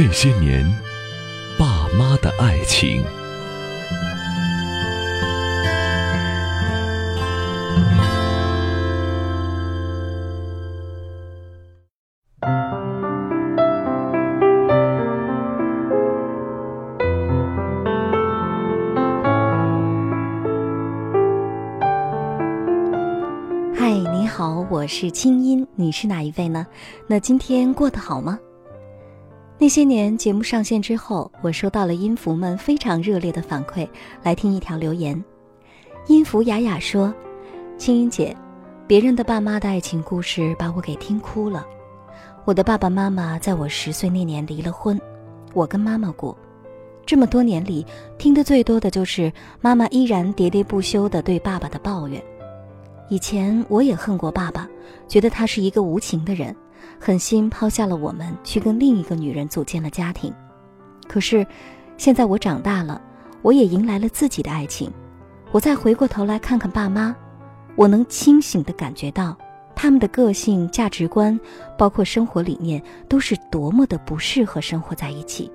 那些年，爸妈的爱情。嗨，你好，我是清音，你是哪一位呢？那今天过得好吗？那些年节目上线之后，我收到了音符们非常热烈的反馈，来听一条留言。音符雅雅说：“青音姐，别人的爸妈的爱情故事把我给听哭了。我的爸爸妈妈在我十岁那年离了婚，我跟妈妈过。这么多年里，听得最多的就是妈妈依然喋喋不休的对爸爸的抱怨。以前我也恨过爸爸，觉得他是一个无情的人。”狠心抛下了我们，去跟另一个女人组建了家庭。可是，现在我长大了，我也迎来了自己的爱情。我再回过头来看看爸妈，我能清醒地感觉到，他们的个性、价值观，包括生活理念，都是多么的不适合生活在一起。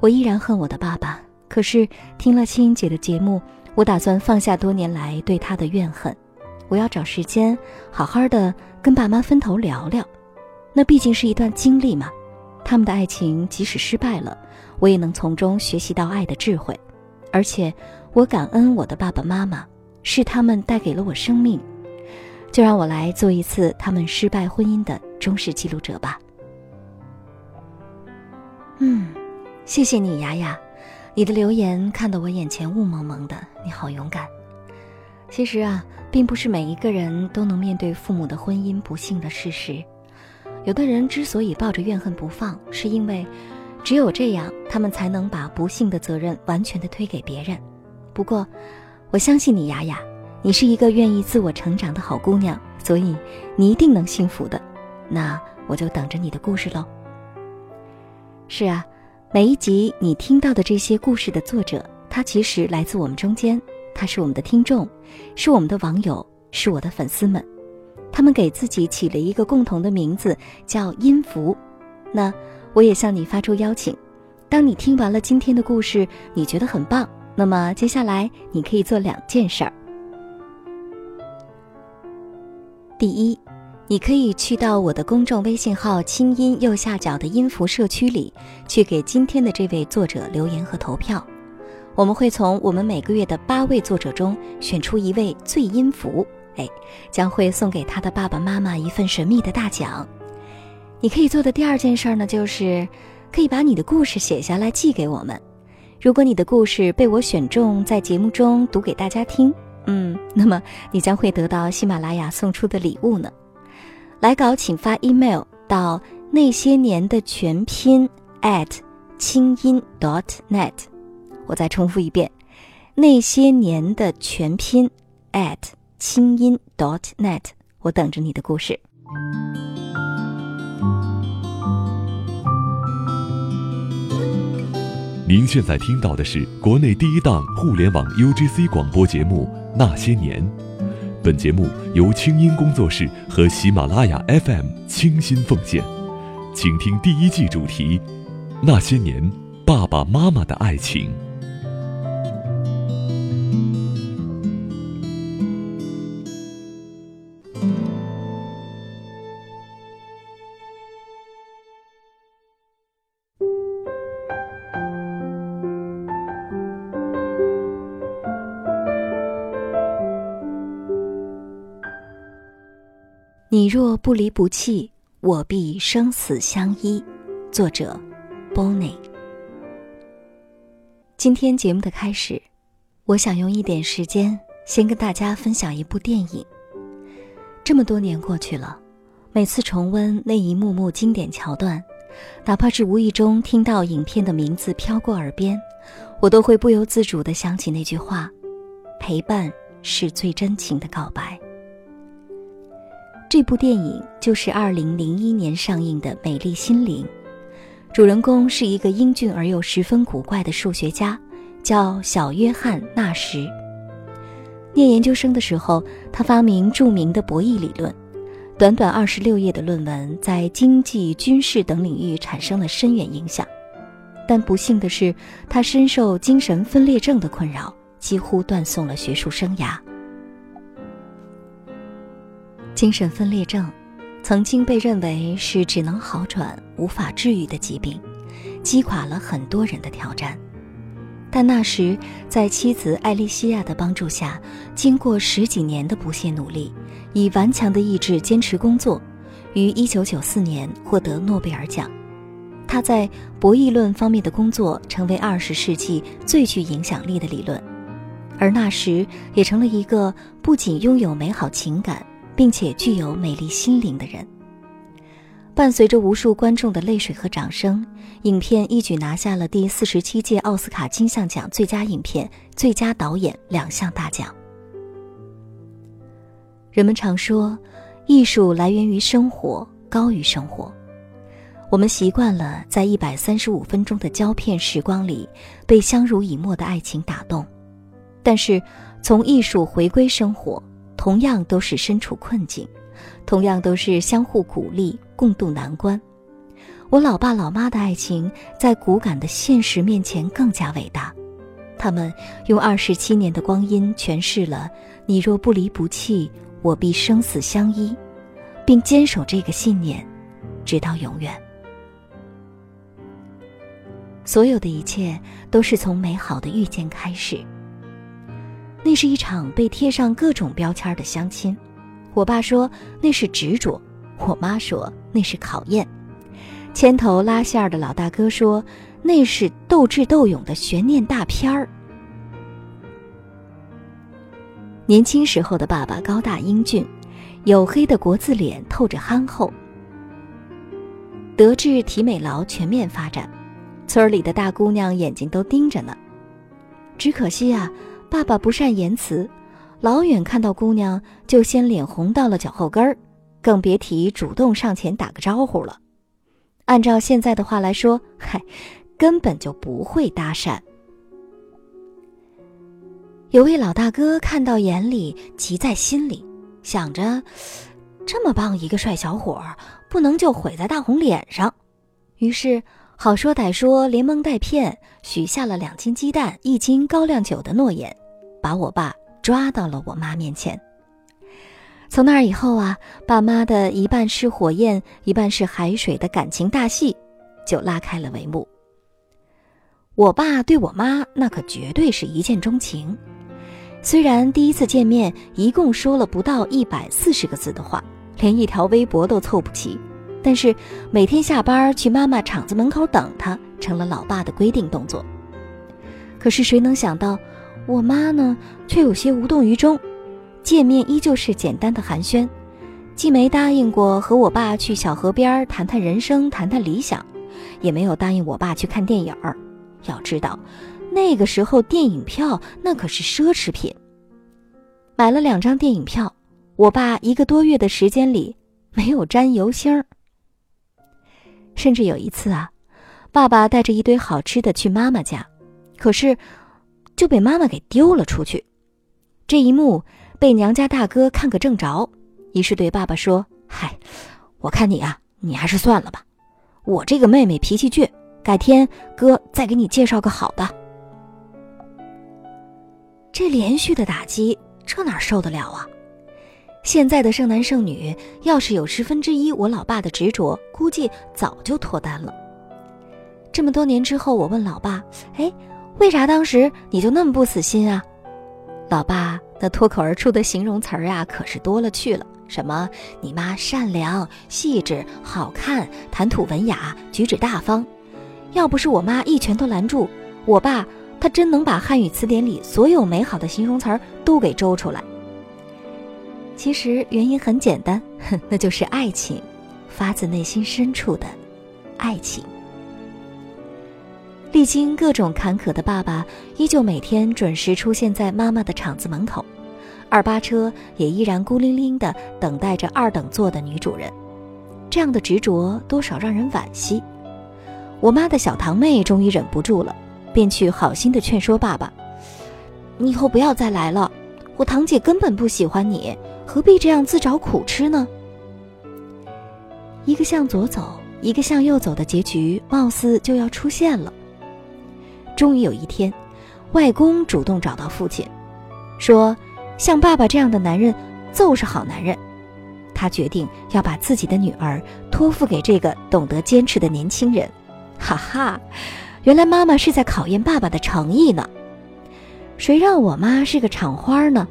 我依然恨我的爸爸，可是听了青音姐的节目，我打算放下多年来对他的怨恨。我要找时间，好好的跟爸妈分头聊聊。那毕竟是一段经历嘛，他们的爱情即使失败了，我也能从中学习到爱的智慧。而且，我感恩我的爸爸妈妈，是他们带给了我生命。就让我来做一次他们失败婚姻的忠实记录者吧。嗯，谢谢你，雅雅，你的留言看得我眼前雾蒙蒙的，你好勇敢。其实啊，并不是每一个人都能面对父母的婚姻不幸的事实。有的人之所以抱着怨恨不放，是因为只有这样，他们才能把不幸的责任完全的推给别人。不过，我相信你，雅雅，你是一个愿意自我成长的好姑娘，所以你一定能幸福的。那我就等着你的故事喽。是啊，每一集你听到的这些故事的作者，他其实来自我们中间。他是我们的听众，是我们的网友，是我的粉丝们。他们给自己起了一个共同的名字，叫音符。那我也向你发出邀请：当你听完了今天的故事，你觉得很棒，那么接下来你可以做两件事儿。第一，你可以去到我的公众微信号“清音”右下角的音符社区里，去给今天的这位作者留言和投票。我们会从我们每个月的八位作者中选出一位最音符，哎，将会送给他的爸爸妈妈一份神秘的大奖。你可以做的第二件事呢，就是可以把你的故事写下来寄给我们。如果你的故事被我选中，在节目中读给大家听，嗯，那么你将会得到喜马拉雅送出的礼物呢。来稿请发 email 到那些年的全拼 at 清音 dot net。我再重复一遍，那些年的全拼 at 清音 dot net，我等着你的故事。您现在听到的是国内第一档互联网 UGC 广播节目《那些年》，本节目由清音工作室和喜马拉雅 FM 倾心奉献，请听第一季主题：那些年爸爸妈妈的爱情。若不离不弃，我必生死相依。作者：Bonnie。今天节目的开始，我想用一点时间，先跟大家分享一部电影。这么多年过去了，每次重温那一幕幕经典桥段，哪怕是无意中听到影片的名字飘过耳边，我都会不由自主地想起那句话：“陪伴是最真情的告白。”这部电影就是二零零一年上映的《美丽心灵》，主人公是一个英俊而又十分古怪的数学家，叫小约翰·纳什。念研究生的时候，他发明著名的博弈理论，短短二十六页的论文，在经济、军事等领域产生了深远影响。但不幸的是，他深受精神分裂症的困扰，几乎断送了学术生涯。精神分裂症曾经被认为是只能好转无法治愈的疾病，击垮了很多人的挑战。但那时，在妻子艾丽西亚的帮助下，经过十几年的不懈努力，以顽强的意志坚持工作，于1994年获得诺贝尔奖。他在博弈论方面的工作成为二十世纪最具影响力的理论，而那时也成了一个不仅拥有美好情感，并且具有美丽心灵的人。伴随着无数观众的泪水和掌声，影片一举拿下了第四十七届奥斯卡金像奖最佳影片、最佳导演两项大奖。人们常说，艺术来源于生活，高于生活。我们习惯了在一百三十五分钟的胶片时光里被相濡以沫的爱情打动，但是从艺术回归生活，同样都是身处困境，同样都是相互鼓励、共度难关。我老爸老妈的爱情在骨感的现实面前更加伟大，他们用二十七年的光阴诠释了“你若不离不弃，我必生死相依”，并坚守这个信念，直到永远。所有的一切都是从美好的遇见开始。那是一场被贴上各种标签的相亲。我爸说那是执着，我妈说那是考验。牵头拉线儿的老大哥说那是斗智斗勇的悬念大片儿。年轻时候的爸爸高大英俊，黝黑的国字脸透着憨厚。德智体美劳全面发展。村里的大姑娘眼睛都盯着呢，只可惜啊，爸爸不善言辞，老远看到姑娘就先脸红到了脚后跟儿，更别提主动上前打个招呼了。按照现在的话来说，嗨，根本就不会搭讪。有位老大哥看到眼里，急在心里，想着，这么棒一个帅小伙，不能就毁在大红脸上，于是。好说歹说，连蒙带骗，许下了两斤鸡蛋、一斤高粱酒的诺言，把我爸抓到了我妈面前。从那以后啊，爸妈的一半是火焰，一半是海水的感情大戏就拉开了帷幕。我爸对我妈那可绝对是一见钟情，虽然第一次见面一共说了不到一百四十个字的话，连一条微博都凑不齐。但是每天下班去妈妈厂子门口等他，成了老爸的规定动作。可是谁能想到，我妈呢，却有些无动于衷。见面依旧是简单的寒暄，既没答应过和我爸去小河边谈谈人生、谈谈理想，也没有答应我爸去看电影儿。要知道，那个时候电影票那可是奢侈品。买了两张电影票，我爸一个多月的时间里没有沾油星儿。甚至有一次啊，爸爸带着一堆好吃的去妈妈家，可是就被妈妈给丢了出去。这一幕被娘家大哥看个正着，于是对爸爸说：“嗨，我看你啊，你还是算了吧。我这个妹妹脾气倔，改天哥再给你介绍个好的。”这连续的打击，这哪受得了啊？现在的剩男剩女，要是有十分之一我老爸的执着，估计早就脱单了。这么多年之后，我问老爸：“哎，为啥当时你就那么不死心啊？”老爸那脱口而出的形容词儿啊，可是多了去了，什么你妈善良、细致、好看、谈吐文雅、举止大方。要不是我妈一拳头拦住，我爸他真能把汉语词典里所有美好的形容词儿都给周出来。其实原因很简单，那就是爱情，发自内心深处的爱情。历经各种坎坷的爸爸，依旧每天准时出现在妈妈的厂子门口，二八车也依然孤零零的等待着二等座的女主人。这样的执着，多少让人惋惜。我妈的小堂妹终于忍不住了，便去好心的劝说爸爸：“你以后不要再来了，我堂姐根本不喜欢你。”何必这样自找苦吃呢？一个向左走，一个向右走的结局，貌似就要出现了。终于有一天，外公主动找到父亲，说：“像爸爸这样的男人，就是好男人。”他决定要把自己的女儿托付给这个懂得坚持的年轻人。哈哈，原来妈妈是在考验爸爸的诚意呢。谁让我妈是个厂花呢？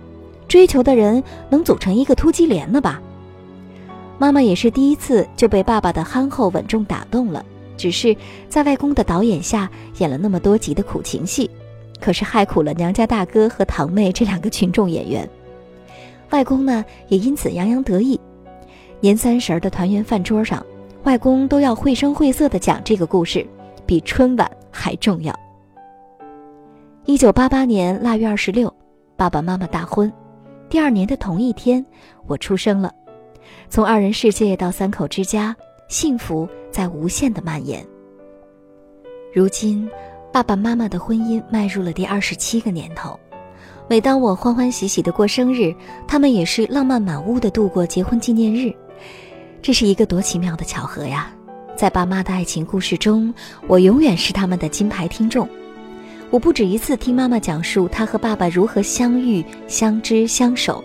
追求的人能组成一个突击连呢吧？妈妈也是第一次就被爸爸的憨厚稳重打动了。只是在外公的导演下演了那么多集的苦情戏，可是害苦了娘家大哥和堂妹这两个群众演员。外公呢也因此洋洋得意。年三十的团圆饭桌上，外公都要绘声绘色地讲这个故事，比春晚还重要。一九八八年腊月二十六，爸爸妈妈大婚。第二年的同一天，我出生了。从二人世界到三口之家，幸福在无限的蔓延。如今，爸爸妈妈的婚姻迈入了第二十七个年头。每当我欢欢喜喜的过生日，他们也是浪漫满屋的度过结婚纪念日。这是一个多奇妙的巧合呀！在爸妈的爱情故事中，我永远是他们的金牌听众。我不止一次听妈妈讲述她和爸爸如何相遇、相知、相守，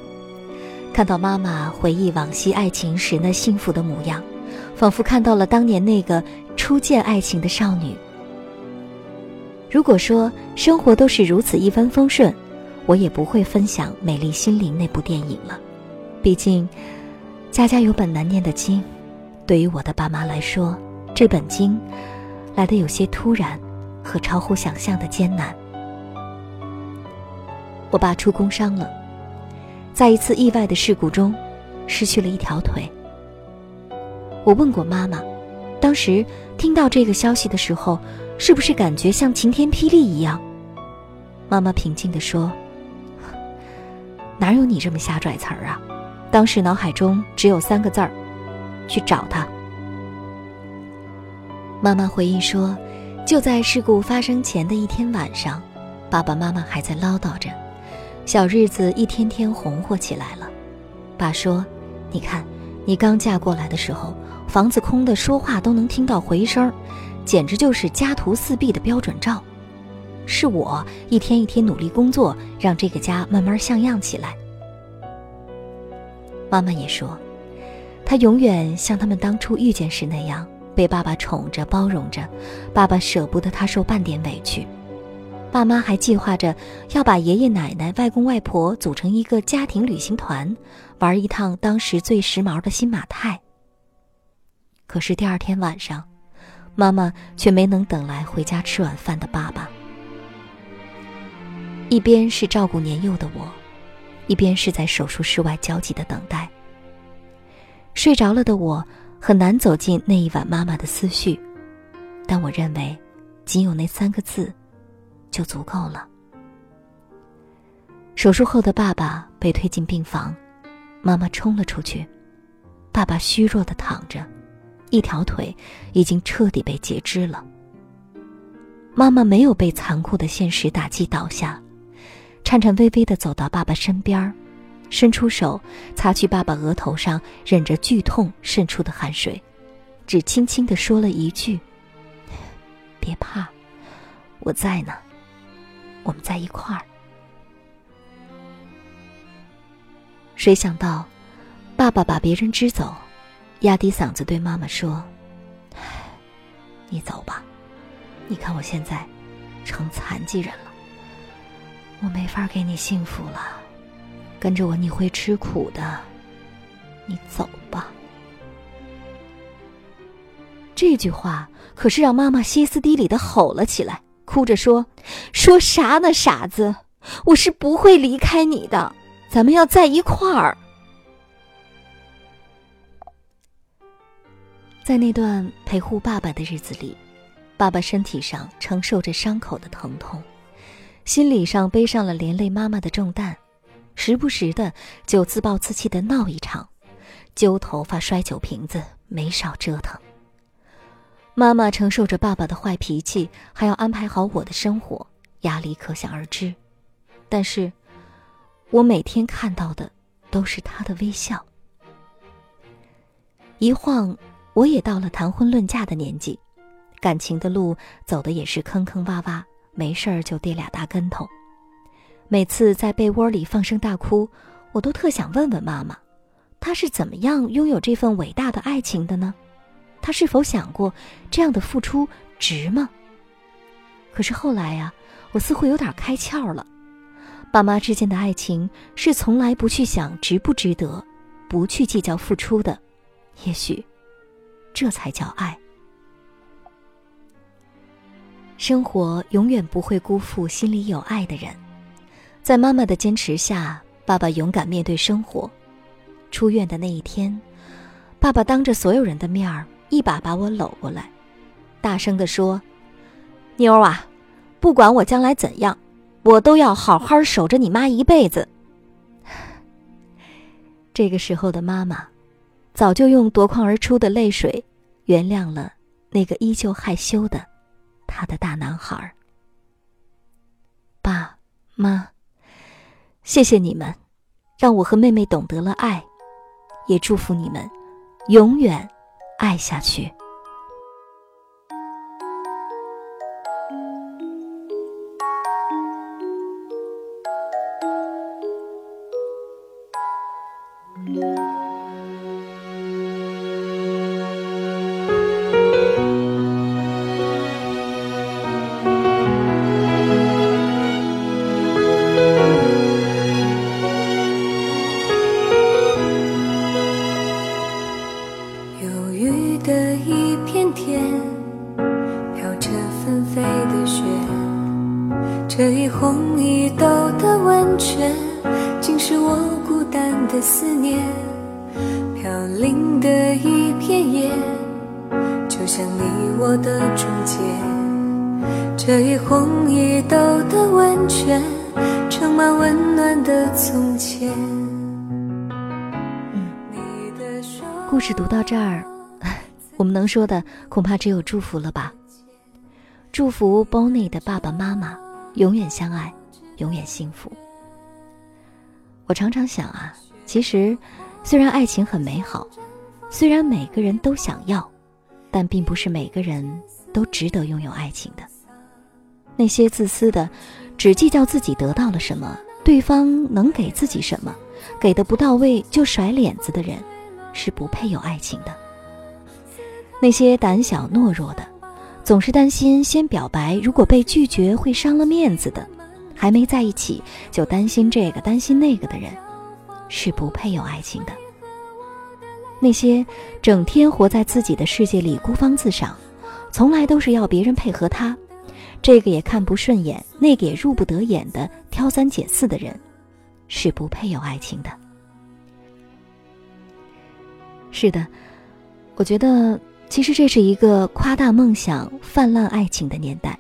看到妈妈回忆往昔爱情时那幸福的模样，仿佛看到了当年那个初见爱情的少女。如果说生活都是如此一帆风顺，我也不会分享《美丽心灵》那部电影了。毕竟。家家有本难念的经，对于我的爸妈来说，这本经来的有些突然和超乎想象的艰难。我爸出工伤了，在一次意外的事故中失去了一条腿。我问过妈妈，当时听到这个消息的时候，是不是感觉像晴天霹雳一样？妈妈平静地说：“哪有你这么瞎拽词儿啊？”当时脑海中只有三个字儿：去找他。妈妈回忆说，就在事故发生前的一天晚上，爸爸妈妈还在唠叨着，小日子一天天红火起来了。爸说：“你看，你刚嫁过来的时候，房子空的，说话都能听到回声，简直就是家徒四壁的标准照。是我一天一天努力工作，让这个家慢慢像样起来。”妈妈也说，她永远像他们当初遇见时那样，被爸爸宠着、包容着。爸爸舍不得她受半点委屈。爸妈还计划着要把爷爷奶奶、外公外婆组成一个家庭旅行团，玩一趟当时最时髦的新马泰。可是第二天晚上，妈妈却没能等来回家吃晚饭的爸爸。一边是照顾年幼的我。一边是在手术室外焦急的等待。睡着了的我很难走进那一晚妈妈的思绪，但我认为，仅有那三个字，就足够了。手术后的爸爸被推进病房，妈妈冲了出去，爸爸虚弱的躺着，一条腿已经彻底被截肢了。妈妈没有被残酷的现实打击倒下。颤颤巍巍地走到爸爸身边，伸出手擦去爸爸额头上忍着剧痛渗出的汗水，只轻轻地说了一句：“别怕，我在呢，我们在一块儿。”谁想到，爸爸把别人支走，压低嗓子对妈妈说：“你走吧，你看我现在成残疾人了。”我没法给你幸福了，跟着我你会吃苦的。你走吧。这句话可是让妈妈歇斯底里的吼了起来，哭着说：“说啥呢，傻子！我是不会离开你的，咱们要在一块儿。”在那段陪护爸爸的日子里，爸爸身体上承受着伤口的疼痛。心理上背上了连累妈妈的重担，时不时的就自暴自弃的闹一场，揪头发、摔酒瓶子，没少折腾。妈妈承受着爸爸的坏脾气，还要安排好我的生活，压力可想而知。但是，我每天看到的都是他的微笑。一晃，我也到了谈婚论嫁的年纪，感情的路走的也是坑坑洼洼，没事儿就跌俩大跟头。每次在被窝里放声大哭，我都特想问问妈妈，她是怎么样拥有这份伟大的爱情的呢？他是否想过这样的付出值吗？可是后来呀，我似乎有点开窍了。爸妈之间的爱情是从来不去想值不值得，不去计较付出的。也许，这才叫爱。生活永远不会辜负心里有爱的人。在妈妈的坚持下，爸爸勇敢面对生活。出院的那一天，爸爸当着所有人的面儿，一把把我搂过来，大声地说：“妞啊，不管我将来怎样。”我都要好好守着你妈一辈子。这个时候的妈妈，早就用夺眶而出的泪水，原谅了那个依旧害羞的他的大男孩。爸妈，谢谢你们，让我和妹妹懂得了爱，也祝福你们永远爱下去。故事读到这儿，我们能说的恐怕只有祝福了吧。祝福 Bonnie 的爸爸妈妈。永远相爱，永远幸福。我常常想啊，其实，虽然爱情很美好，虽然每个人都想要，但并不是每个人都值得拥有爱情的。那些自私的，只计较自己得到了什么，对方能给自己什么，给的不到位就甩脸子的人，是不配有爱情的。那些胆小懦弱的。总是担心先表白，如果被拒绝会伤了面子的；还没在一起就担心这个担心那个的人，是不配有爱情的。那些整天活在自己的世界里孤芳自赏，从来都是要别人配合他，这个也看不顺眼，那个也入不得眼的挑三拣四的人，是不配有爱情的。是的，我觉得。其实这是一个夸大梦想、泛滥爱情的年代，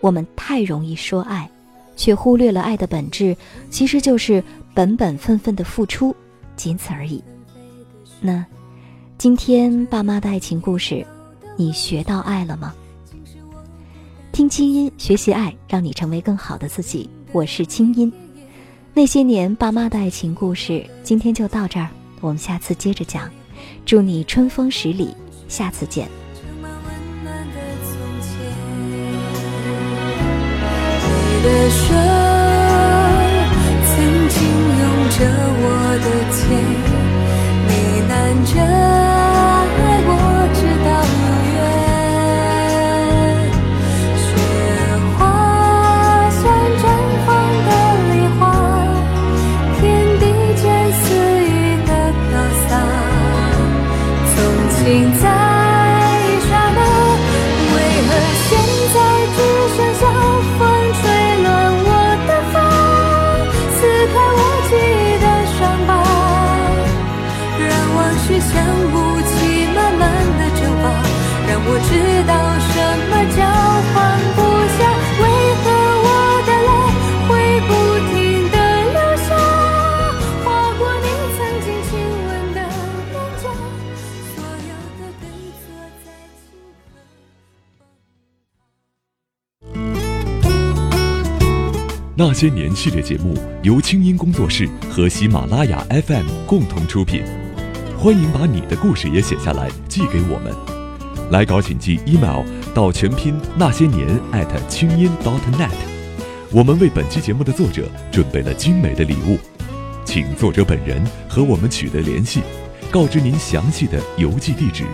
我们太容易说爱，却忽略了爱的本质，其实就是本本分分的付出，仅此而已。那，今天爸妈的爱情故事，你学到爱了吗？听清音，学习爱，让你成为更好的自己。我是清音。那些年爸妈的爱情故事，今天就到这儿，我们下次接着讲。祝你春风十里。下次见。那些年系列节目由清音工作室和喜马拉雅 FM 共同出品。欢迎把你的故事也写下来寄给我们。来稿请寄 email 到全拼那些年艾特清音 .dot.net。我们为本期节目的作者准备了精美的礼物，请作者本人和我们取得联系，告知您详细的邮寄地址。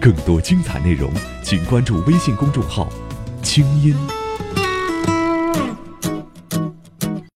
更多精彩内容，请关注微信公众号“清音”。